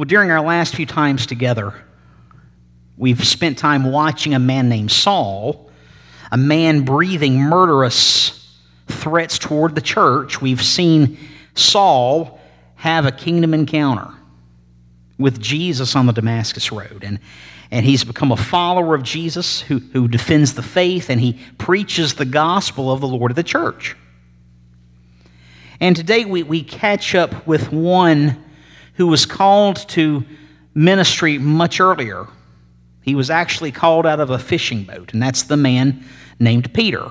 Well, during our last few times together, we've spent time watching a man named Saul, a man breathing murderous threats toward the church. We've seen Saul have a kingdom encounter with Jesus on the Damascus Road. And, and he's become a follower of Jesus who, who defends the faith and he preaches the gospel of the Lord of the church. And today we, we catch up with one who was called to ministry much earlier. He was actually called out of a fishing boat, and that's the man named Peter.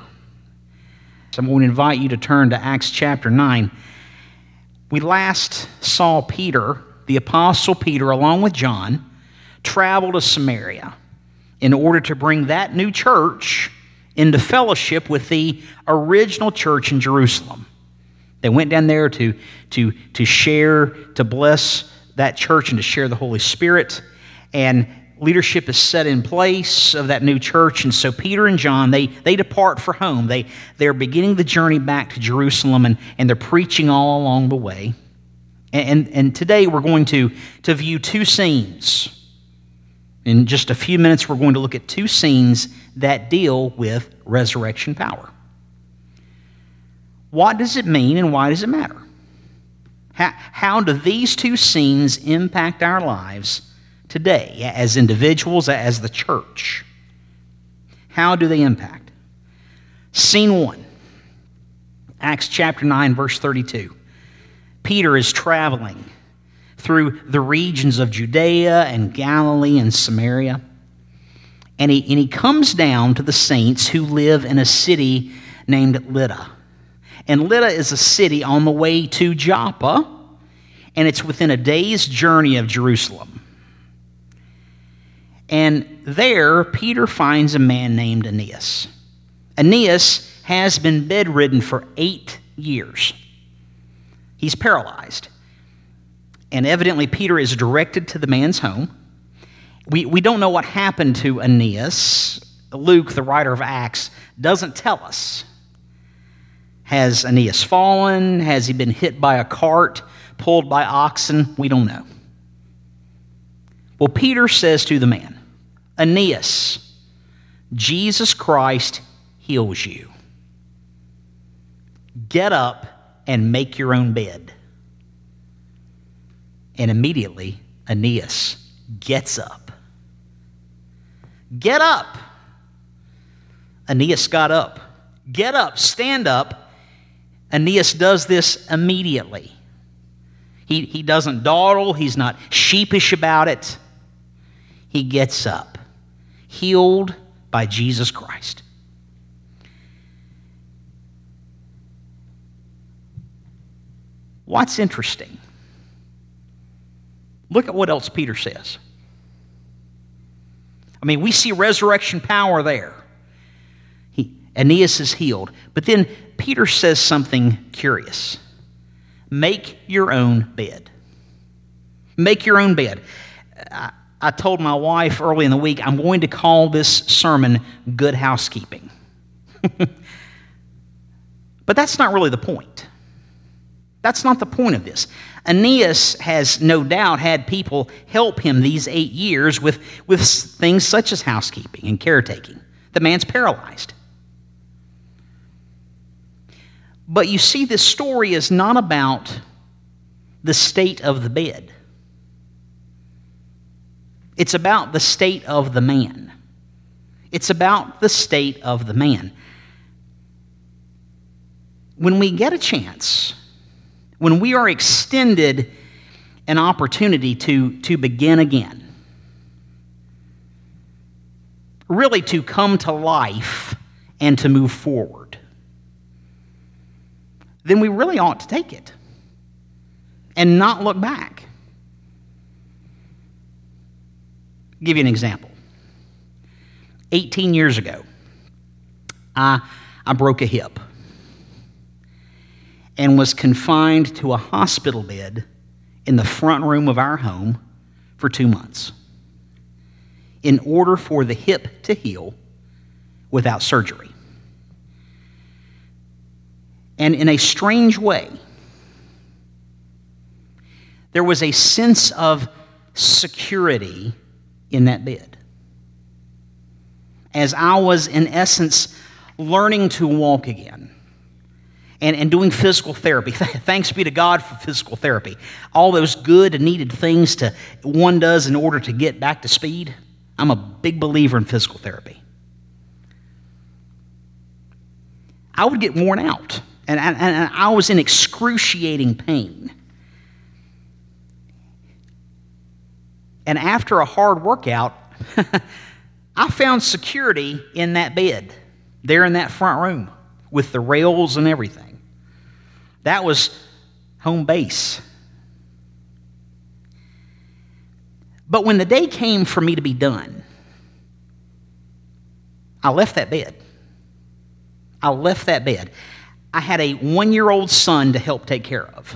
So I'm going to invite you to turn to Acts chapter 9. We last saw Peter, the Apostle Peter, along with John, travel to Samaria in order to bring that new church into fellowship with the original church in Jerusalem. They went down there to, to, to share, to bless that church and to share the Holy Spirit. And leadership is set in place of that new church. And so Peter and John, they, they depart for home. They, they're beginning the journey back to Jerusalem and, and they're preaching all along the way. And, and, and today we're going to, to view two scenes. In just a few minutes, we're going to look at two scenes that deal with resurrection power. What does it mean and why does it matter? How, how do these two scenes impact our lives today as individuals, as the church? How do they impact? Scene one Acts chapter 9, verse 32. Peter is traveling through the regions of Judea and Galilee and Samaria. And he, and he comes down to the saints who live in a city named Lydda. And Lydda is a city on the way to Joppa, and it's within a day's journey of Jerusalem. And there, Peter finds a man named Aeneas. Aeneas has been bedridden for eight years. He's paralyzed. And evidently, Peter is directed to the man's home. We, we don't know what happened to Aeneas. Luke, the writer of Acts, doesn't tell us. Has Aeneas fallen? Has he been hit by a cart, pulled by oxen? We don't know. Well, Peter says to the man, Aeneas, Jesus Christ heals you. Get up and make your own bed. And immediately, Aeneas gets up. Get up. Aeneas got up. Get up, stand up, Aeneas does this immediately. He, he doesn't dawdle, he's not sheepish about it. He gets up, healed by Jesus Christ. What's interesting? Look at what else Peter says. I mean, we see resurrection power there. Aeneas is healed. But then Peter says something curious make your own bed. Make your own bed. I, I told my wife early in the week, I'm going to call this sermon Good Housekeeping. but that's not really the point. That's not the point of this. Aeneas has no doubt had people help him these eight years with, with things such as housekeeping and caretaking. The man's paralyzed. But you see, this story is not about the state of the bed, it's about the state of the man. It's about the state of the man. When we get a chance, when we are extended an opportunity to, to begin again, really to come to life and to move forward then we really ought to take it and not look back. I'll give you an example. 18 years ago, I, I broke a hip and was confined to a hospital bed in the front room of our home for two months in order for the hip to heal without surgery. And in a strange way, there was a sense of security in that bed. As I was, in essence, learning to walk again and, and doing physical therapy. Thanks be to God for physical therapy. All those good and needed things to one does in order to get back to speed. I'm a big believer in physical therapy. I would get worn out, and, and, and I was in excruciating pain. And after a hard workout, I found security in that bed, there in that front room, with the rails and everything. That was home base. But when the day came for me to be done, I left that bed. I left that bed. I had a one year old son to help take care of,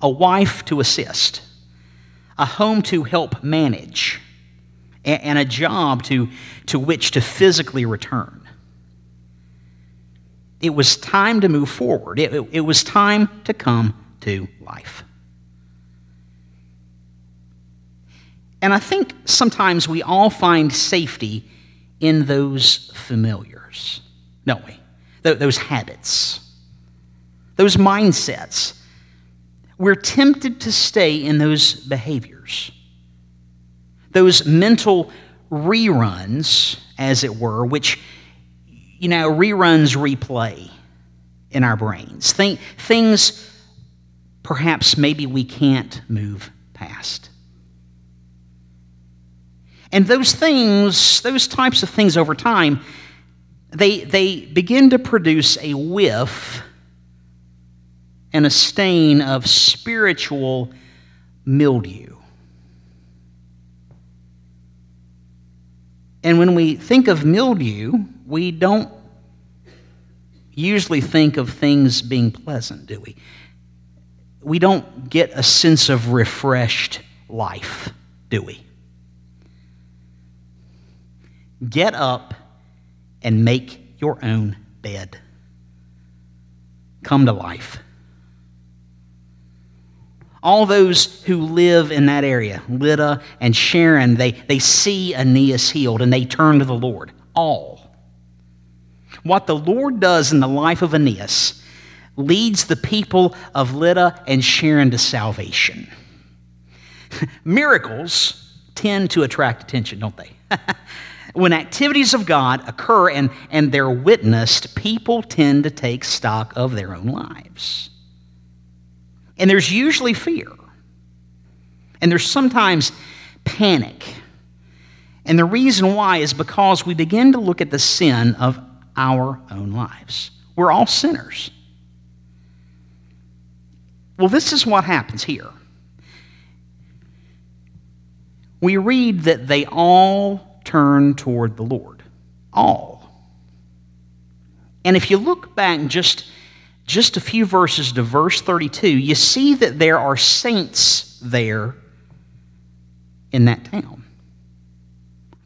a wife to assist, a home to help manage, and a job to, to which to physically return. It was time to move forward, it, it, it was time to come to life. And I think sometimes we all find safety in those familiars, don't we? Th- those habits, those mindsets. We're tempted to stay in those behaviors, those mental reruns, as it were, which, you know, reruns replay in our brains. Things perhaps maybe we can't move past. And those things, those types of things over time, they, they begin to produce a whiff and a stain of spiritual mildew. And when we think of mildew, we don't usually think of things being pleasant, do we? We don't get a sense of refreshed life, do we? Get up and make your own bed. Come to life. All those who live in that area, Lydda and Sharon, they, they see Aeneas healed and they turn to the Lord. All. What the Lord does in the life of Aeneas leads the people of Lydda and Sharon to salvation. Miracles tend to attract attention, don't they? when activities of God occur and, and they're witnessed, people tend to take stock of their own lives. And there's usually fear. And there's sometimes panic. And the reason why is because we begin to look at the sin of our own lives. We're all sinners. Well, this is what happens here. We read that they all turn toward the Lord. All. And if you look back just, just a few verses to verse 32, you see that there are saints there in that town.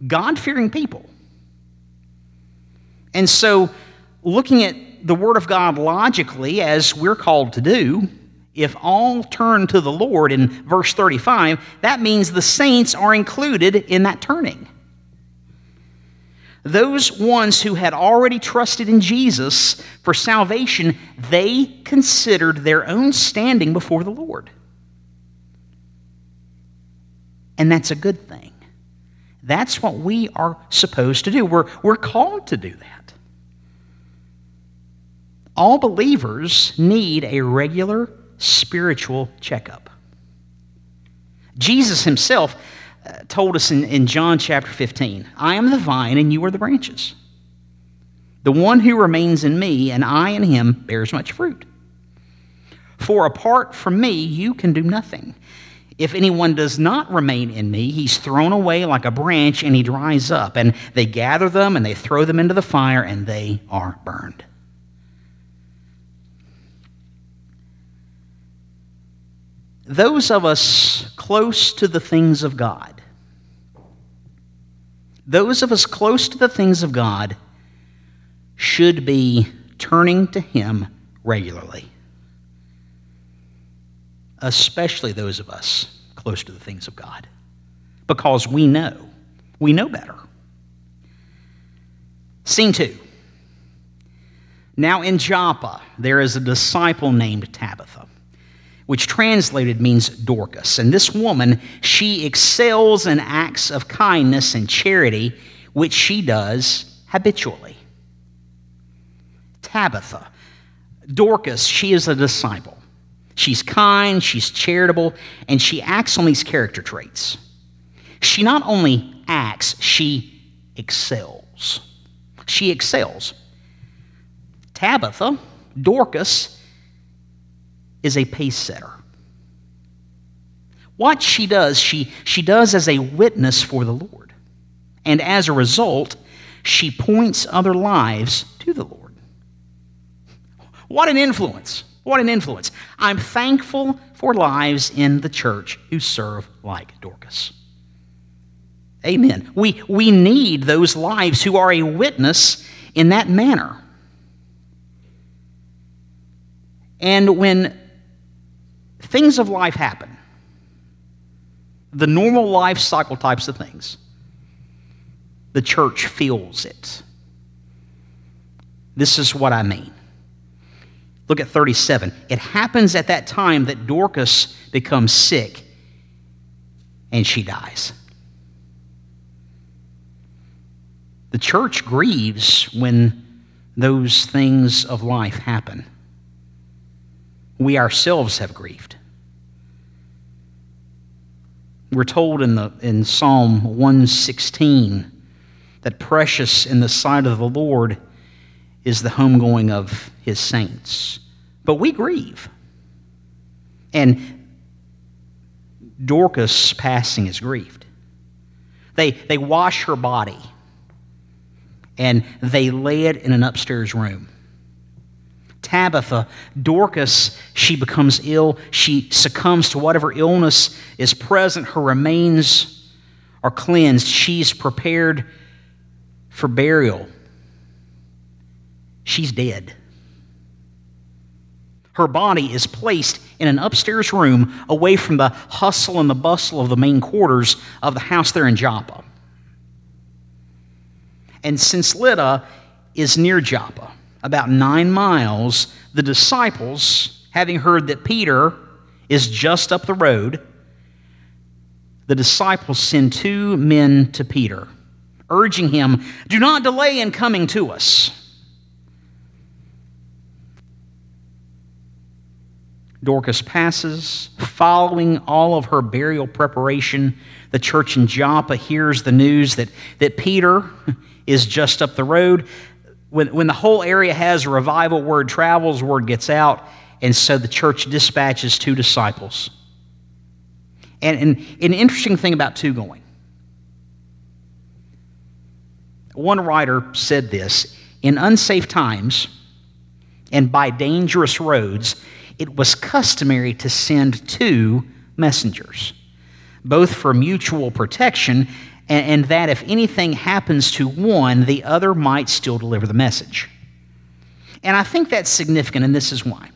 God fearing people. And so, looking at the Word of God logically, as we're called to do, if all turn to the Lord in verse 35, that means the saints are included in that turning. Those ones who had already trusted in Jesus for salvation, they considered their own standing before the Lord. And that's a good thing. That's what we are supposed to do. We're, we're called to do that. All believers need a regular spiritual checkup. Jesus himself told us in, in John chapter 15 I am the vine, and you are the branches. The one who remains in me, and I in him, bears much fruit. For apart from me, you can do nothing. If anyone does not remain in me, he's thrown away like a branch and he dries up. And they gather them and they throw them into the fire and they are burned. Those of us close to the things of God those of us close to the things of God should be turning to Him regularly, especially those of us close to the things of God because we know. We know better. Scene two. Now in Joppa, there is a disciple named Tabitha, which translated means Dorcas. And this woman, she excels in acts of kindness and charity, which she does habitually. Tabitha, Dorcas, she is a disciple. She's kind, she's charitable, and she acts on these character traits. She not only acts, she excels. She excels. Tabitha, Dorcas, is a pace setter. What she does, she, she does as a witness for the Lord. And as a result, she points other lives to the Lord. What an influence! What an influence. I'm thankful for lives in the church who serve like Dorcas. Amen. We, we need those lives who are a witness in that manner. And when things of life happen, the normal life cycle types of things, the church feels it. This is what I mean. Look at 37. It happens at that time that Dorcas becomes sick and she dies. The church grieves when those things of life happen. We ourselves have grieved. We're told in, the, in Psalm 116 that precious in the sight of the Lord is the homegoing of his saints. But we grieve. And Dorcas' passing is grieved. They, they wash her body and they lay it in an upstairs room. Tabitha, Dorcas, she becomes ill. She succumbs to whatever illness is present. Her remains are cleansed. She's prepared for burial. She's dead. Her body is placed in an upstairs room away from the hustle and the bustle of the main quarters of the house there in Joppa. And since Lydda is near Joppa, about nine miles, the disciples, having heard that Peter is just up the road, the disciples send two men to Peter, urging him, Do not delay in coming to us. Dorcas passes. Following all of her burial preparation, the church in Joppa hears the news that, that Peter is just up the road. When, when the whole area has a revival, word travels, word gets out, and so the church dispatches two disciples. And, and an interesting thing about two going. One writer said this In unsafe times and by dangerous roads, it was customary to send two messengers, both for mutual protection and, and that if anything happens to one, the other might still deliver the message. And I think that's significant, and this is why.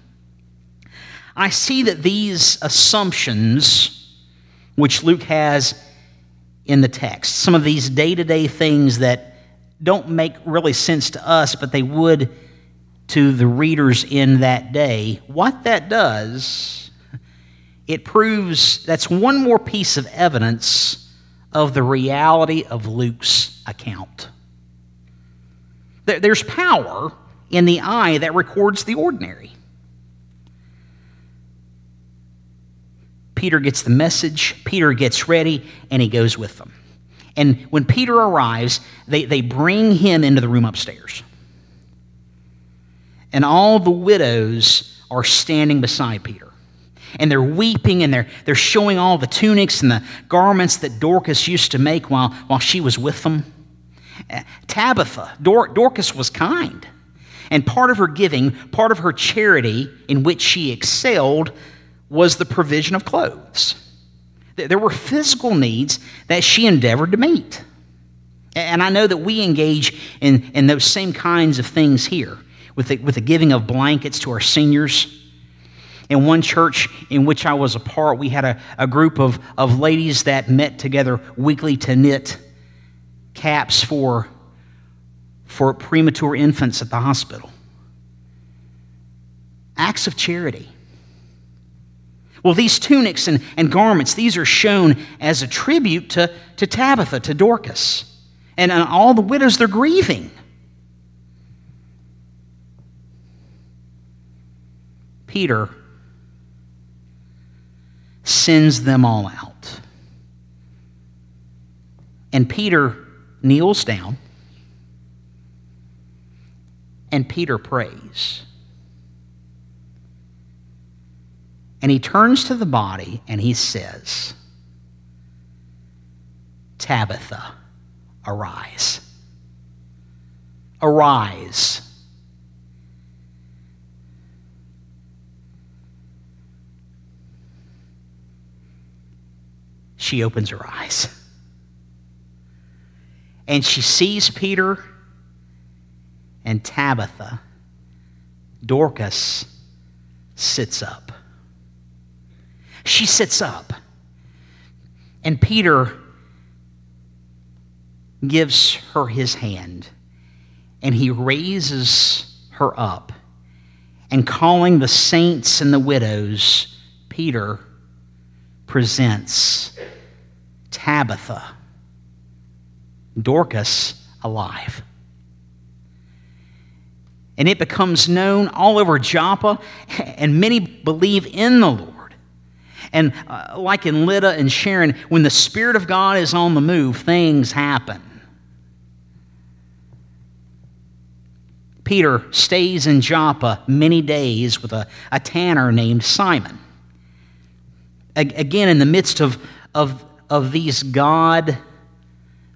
I see that these assumptions, which Luke has in the text, some of these day to day things that don't make really sense to us, but they would to the readers in that day. What that does, it proves that's one more piece of evidence of the reality of Luke's account. There's power in the eye that records the ordinary. Peter gets the message, Peter gets ready, and he goes with them. And when Peter arrives, they, they bring him into the room upstairs and all the widows are standing beside Peter. And they're weeping and they're, they're showing all the tunics and the garments that Dorcas used to make while, while she was with them. Uh, Tabitha, Dor- Dorcas was kind. And part of her giving, part of her charity in which she excelled, was the provision of clothes. There were physical needs that she endeavored to meet. And I know that we engage in, in those same kinds of things here with the, with the giving of blankets to our seniors. In one church in which I was a part, we had a, a group of, of ladies that met together weekly to knit caps for, for premature infants at the hospital. Acts of charity. Well, these tunics and, and garments, these are shown as a tribute to, to Tabitha, to Dorcas. And, and all the widows, they're grieving. Peter sends them all out. And Peter kneels down, and Peter prays. And he turns to the body and he says, Tabitha, arise. Arise. She opens her eyes. And she sees Peter and Tabitha. Dorcas sits up. She sits up. And Peter gives her his hand. And he raises her up. And calling the saints and the widows, Peter presents Tabitha, Dorcas, alive. And it becomes known all over Joppa, and many believe in the Lord. And uh, like in Lydda and Sharon, when the Spirit of God is on the move, things happen. Peter stays in Joppa many days with a, a tanner named Simon. Again, in the midst of, of, of these God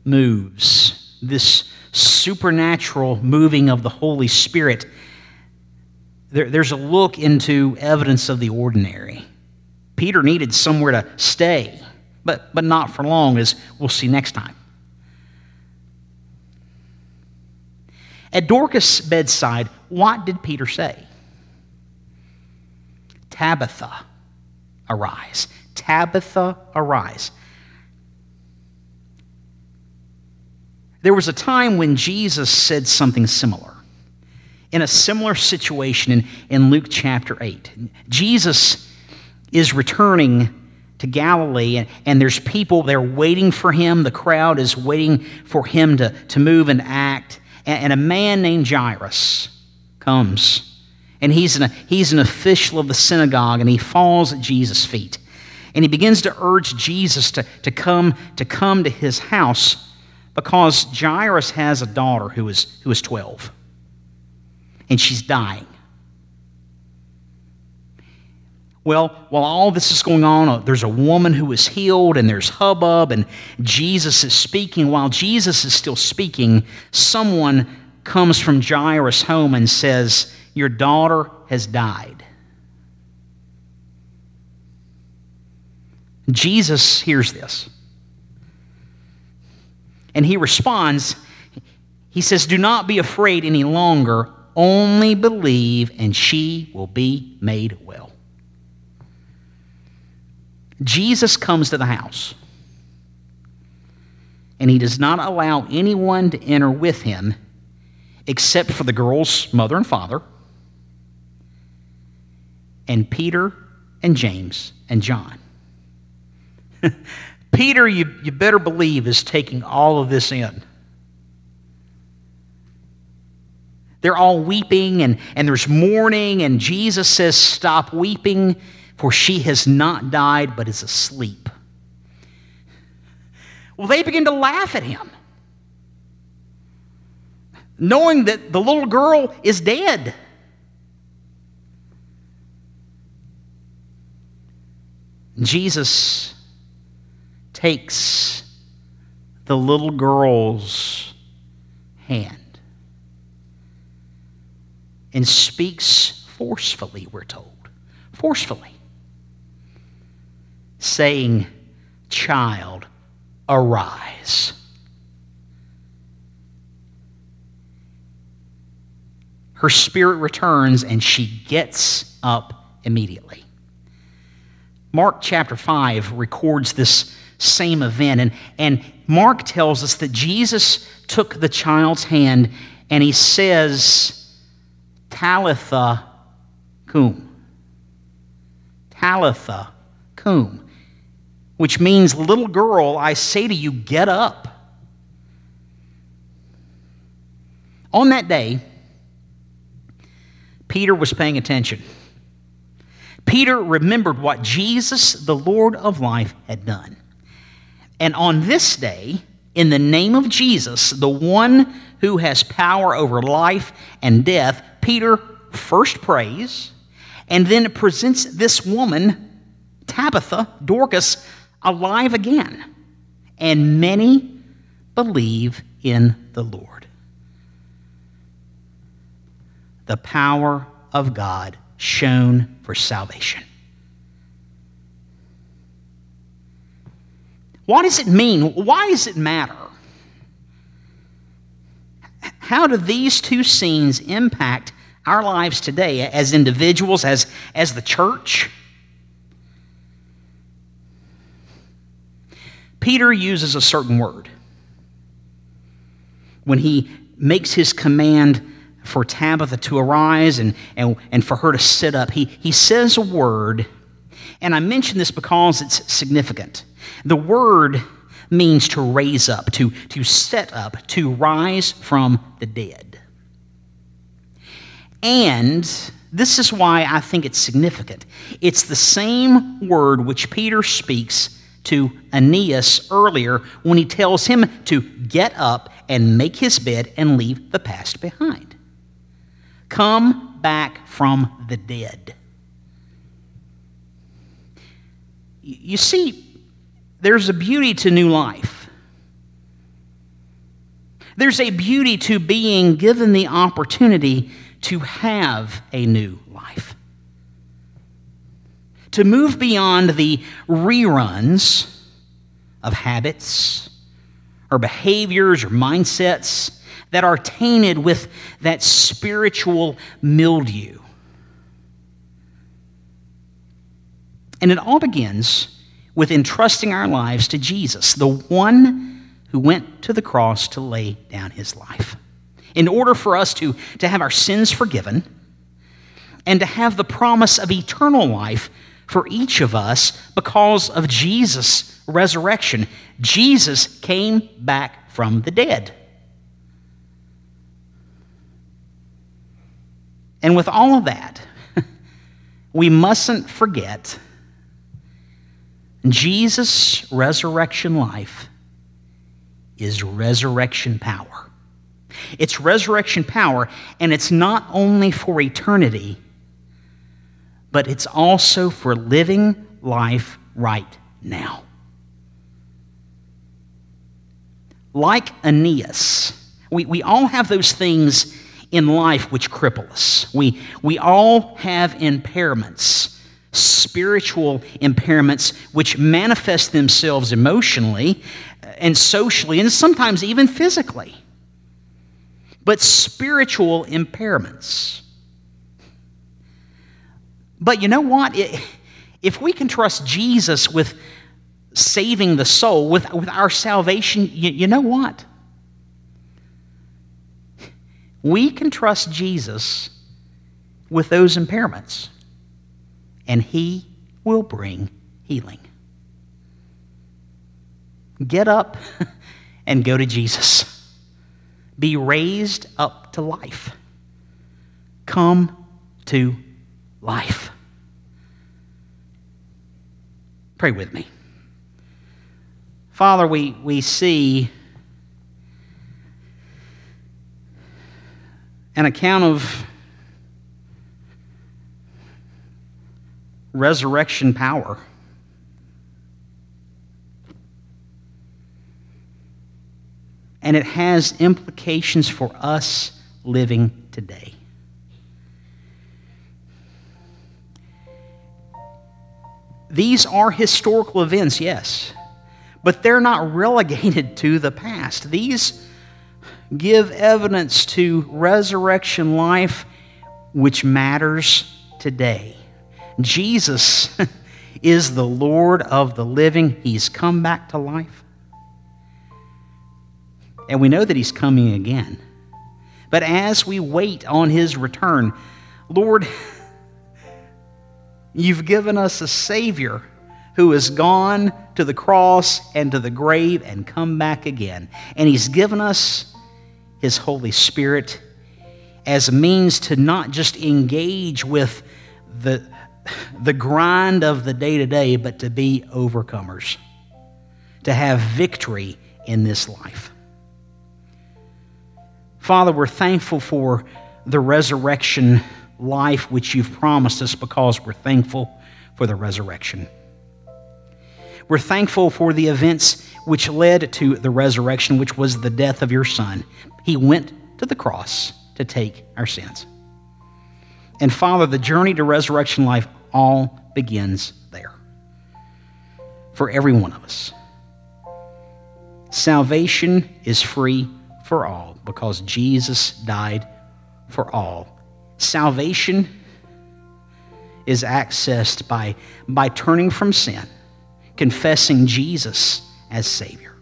moves, this supernatural moving of the Holy Spirit, there, there's a look into evidence of the ordinary. Peter needed somewhere to stay, but, but not for long, as we'll see next time. At Dorcas' bedside, what did Peter say? Tabitha, arise. Tabitha, arise. There was a time when Jesus said something similar. In a similar situation in, in Luke chapter 8, Jesus is returning to Galilee, and, and there's people, they're waiting for him. The crowd is waiting for him to, to move and act. And, and a man named Jairus comes. And he's an, he's an official of the synagogue, and he falls at Jesus' feet. And he begins to urge Jesus to, to, come, to come to his house because Jairus has a daughter who is, who is 12, and she's dying. Well, while all this is going on, uh, there's a woman who is healed, and there's hubbub, and Jesus is speaking. While Jesus is still speaking, someone comes from Jairus' home and says, Your daughter has died. Jesus hears this. And he responds, He says, Do not be afraid any longer, only believe, and she will be made well. Jesus comes to the house, and he does not allow anyone to enter with him except for the girl's mother and father, and Peter and James and John. Peter, you, you better believe, is taking all of this in. They're all weeping, and, and there's mourning, and Jesus says, Stop weeping for she has not died but is asleep. Well, they begin to laugh at him, knowing that the little girl is dead. Jesus takes the little girl's hand and speaks forcefully, we're told. Forcefully saying, Child, arise. Her spirit returns and she gets up immediately. Mark chapter 5 records this same event, and, and Mark tells us that Jesus took the child's hand and he says, Talitha cum. Talitha cum, which means, little girl, I say to you, get up. On that day, Peter was paying attention. Peter remembered what Jesus, the Lord of life, had done. And on this day, in the name of Jesus, the one who has power over life and death, Peter first prays and then presents this woman, Tabitha, Dorcas, alive again. And many believe in the Lord. The power of God shown for salvation. What does it mean? Why does it matter? How do these two scenes impact our lives today as individuals, as, as the church? Peter uses a certain word when he makes his command for Tabitha to arise and, and, and for her to sit up. He, he says a word, and I mention this because it's significant. The word means to raise up, to, to set up, to rise from the dead. And this is why I think it's significant. It's the same word which Peter speaks to Aeneas earlier when he tells him to get up and make his bed and leave the past behind come back from the dead. You see, there's a beauty to new life. There's a beauty to being given the opportunity to have a new life. To move beyond the reruns of habits or behaviors or mindsets that are tainted with that spiritual mildew. And it all begins with entrusting our lives to Jesus, the one who went to the cross to lay down his life. In order for us to, to have our sins forgiven and to have the promise of eternal life for each of us because of Jesus' resurrection. Jesus came back from the dead. And with all of that, we mustn't forget Jesus' resurrection life is resurrection power. It's resurrection power, and it's not only for eternity, but it's also for living life right now. Like Aeneas, we, we all have those things in life which cripple us. We, we all have impairments, spiritual impairments, which manifest themselves emotionally uh, and socially and sometimes even physically. But spiritual impairments. But you know what? If we can trust Jesus with saving the soul, with, with our salvation, you, you know what? We can trust Jesus with those impairments, and He will bring healing. Get up and go to Jesus. Be raised up to life. Come to life. Pray with me. Father, we, we see an account of resurrection power. And it has implications for us living today. These are historical events, yes, but they're not relegated to the past. These give evidence to resurrection life which matters today. Jesus is the Lord of the living. He's come back to life. And we know that He's coming again. But as we wait on His return, Lord, you've given us a Savior who has gone to the cross and to the grave and come back again. And He's given us His Holy Spirit as a means to not just engage with the, the grind of the day to day, but to be overcomers, to have victory in this life. Father, we're thankful for the resurrection life which you've promised us because we're thankful for the resurrection. We're thankful for the events which led to the resurrection, which was the death of your Son. He went to the cross to take our sins. And Father, the journey to resurrection life all begins there for every one of us. Salvation is free for all because Jesus died for all. Salvation is accessed by, by turning from sin confessing Jesus as Savior.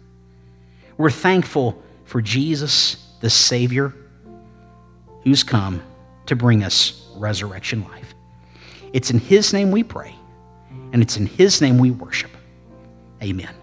We're thankful for Jesus, the Savior, who's come to bring us resurrection life. It's in His name we pray, and it's in His name we worship. Amen.